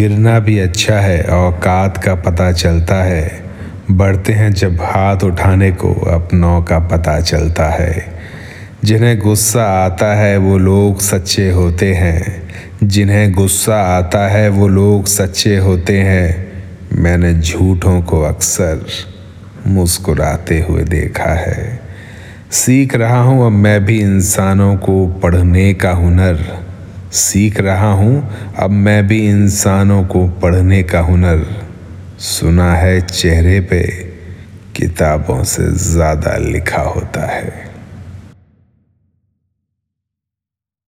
गिरना भी अच्छा है औकात का पता चलता है। बढ़ते हैं जब हाथ उठाने को अपनों का पता चलता है। जिन्हें गुस्सा आता है, वो लोग सच्चे होते हैं। जिन्हें गुस्सा आता है, वो लोग सच्चे होते हैं। मैंने झूठों को अक्सर मुस्कुराते हुए देखा है। सीख रहा हूँ, अब मैं भी इंसानों को पढ़ने का हुनर। सीख रहा हूँ, अब मैं भी इंसानों को पढ़ने का हुनर। सुना है चेहरे पे किताबों से ज़्यादा लिखा होता है।